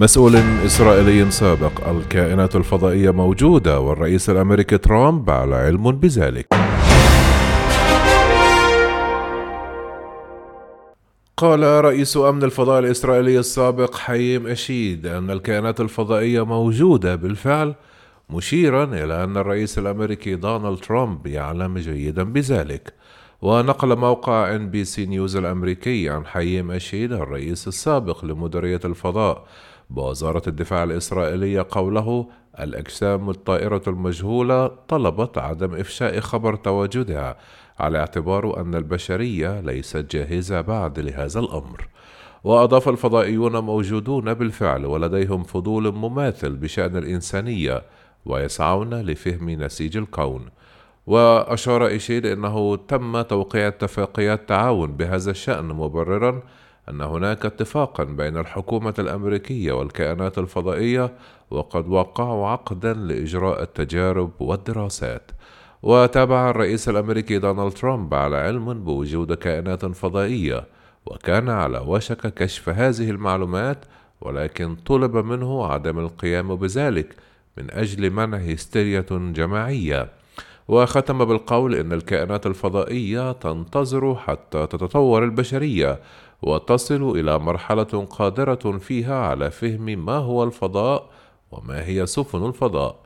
مسؤول إسرائيلي سابق الكائنات الفضائية موجودة والرئيس الأمريكي ترامب على علم بذلك. قال رئيس أمن الفضاء الإسرائيلي السابق حييم أشيد أن الكائنات الفضائية موجودة بالفعل مشيرا إلى أن الرئيس الأمريكي دونالد ترامب يعلم جيدا بذلك. ونقل موقع NBC News الأمريكي عن حييم أشيد الرئيس السابق لمديرية الفضاء بوزارة الدفاع الإسرائيلية قوله الأجسام الطائرة المجهولة طلبت عدم إفشاء خبر تواجدها على اعتبار أن البشرية ليست جاهزة بعد لهذا الأمر وأضاف الفضائيون موجودون بالفعل ولديهم فضول مماثل بشأن الإنسانية ويسعون لفهم نسيج الكون. وأشار إشيد أنه تم توقيع اتفاقيات تعاون بهذا الشأن مبررا أن هناك اتفاقا بين الحكومة الأمريكية والكائنات الفضائية وقد وقعوا عقدا لإجراء التجارب والدراسات. وتابع الرئيس الأمريكي دونالد ترامب على علم بوجود كائنات فضائية وكان على وشك كشف هذه المعلومات ولكن طلب منه عدم القيام بذلك من أجل منع هستيريا جماعية. وختم بالقول إن الكائنات الفضائية تنتظر حتى تتطور البشرية وتصل إلى مرحلة قادرة فيها على فهم ما هو الفضاء وما هي سفن الفضاء.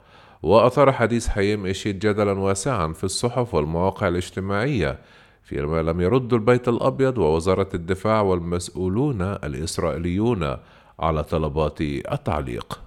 وأثار حديث حييم إيشيد جدلا واسعا في الصحف والمواقع الاجتماعية فيما لم يرد البيت الأبيض ووزارة الدفاع والمسؤولون الإسرائيليون على طلبات التعليق.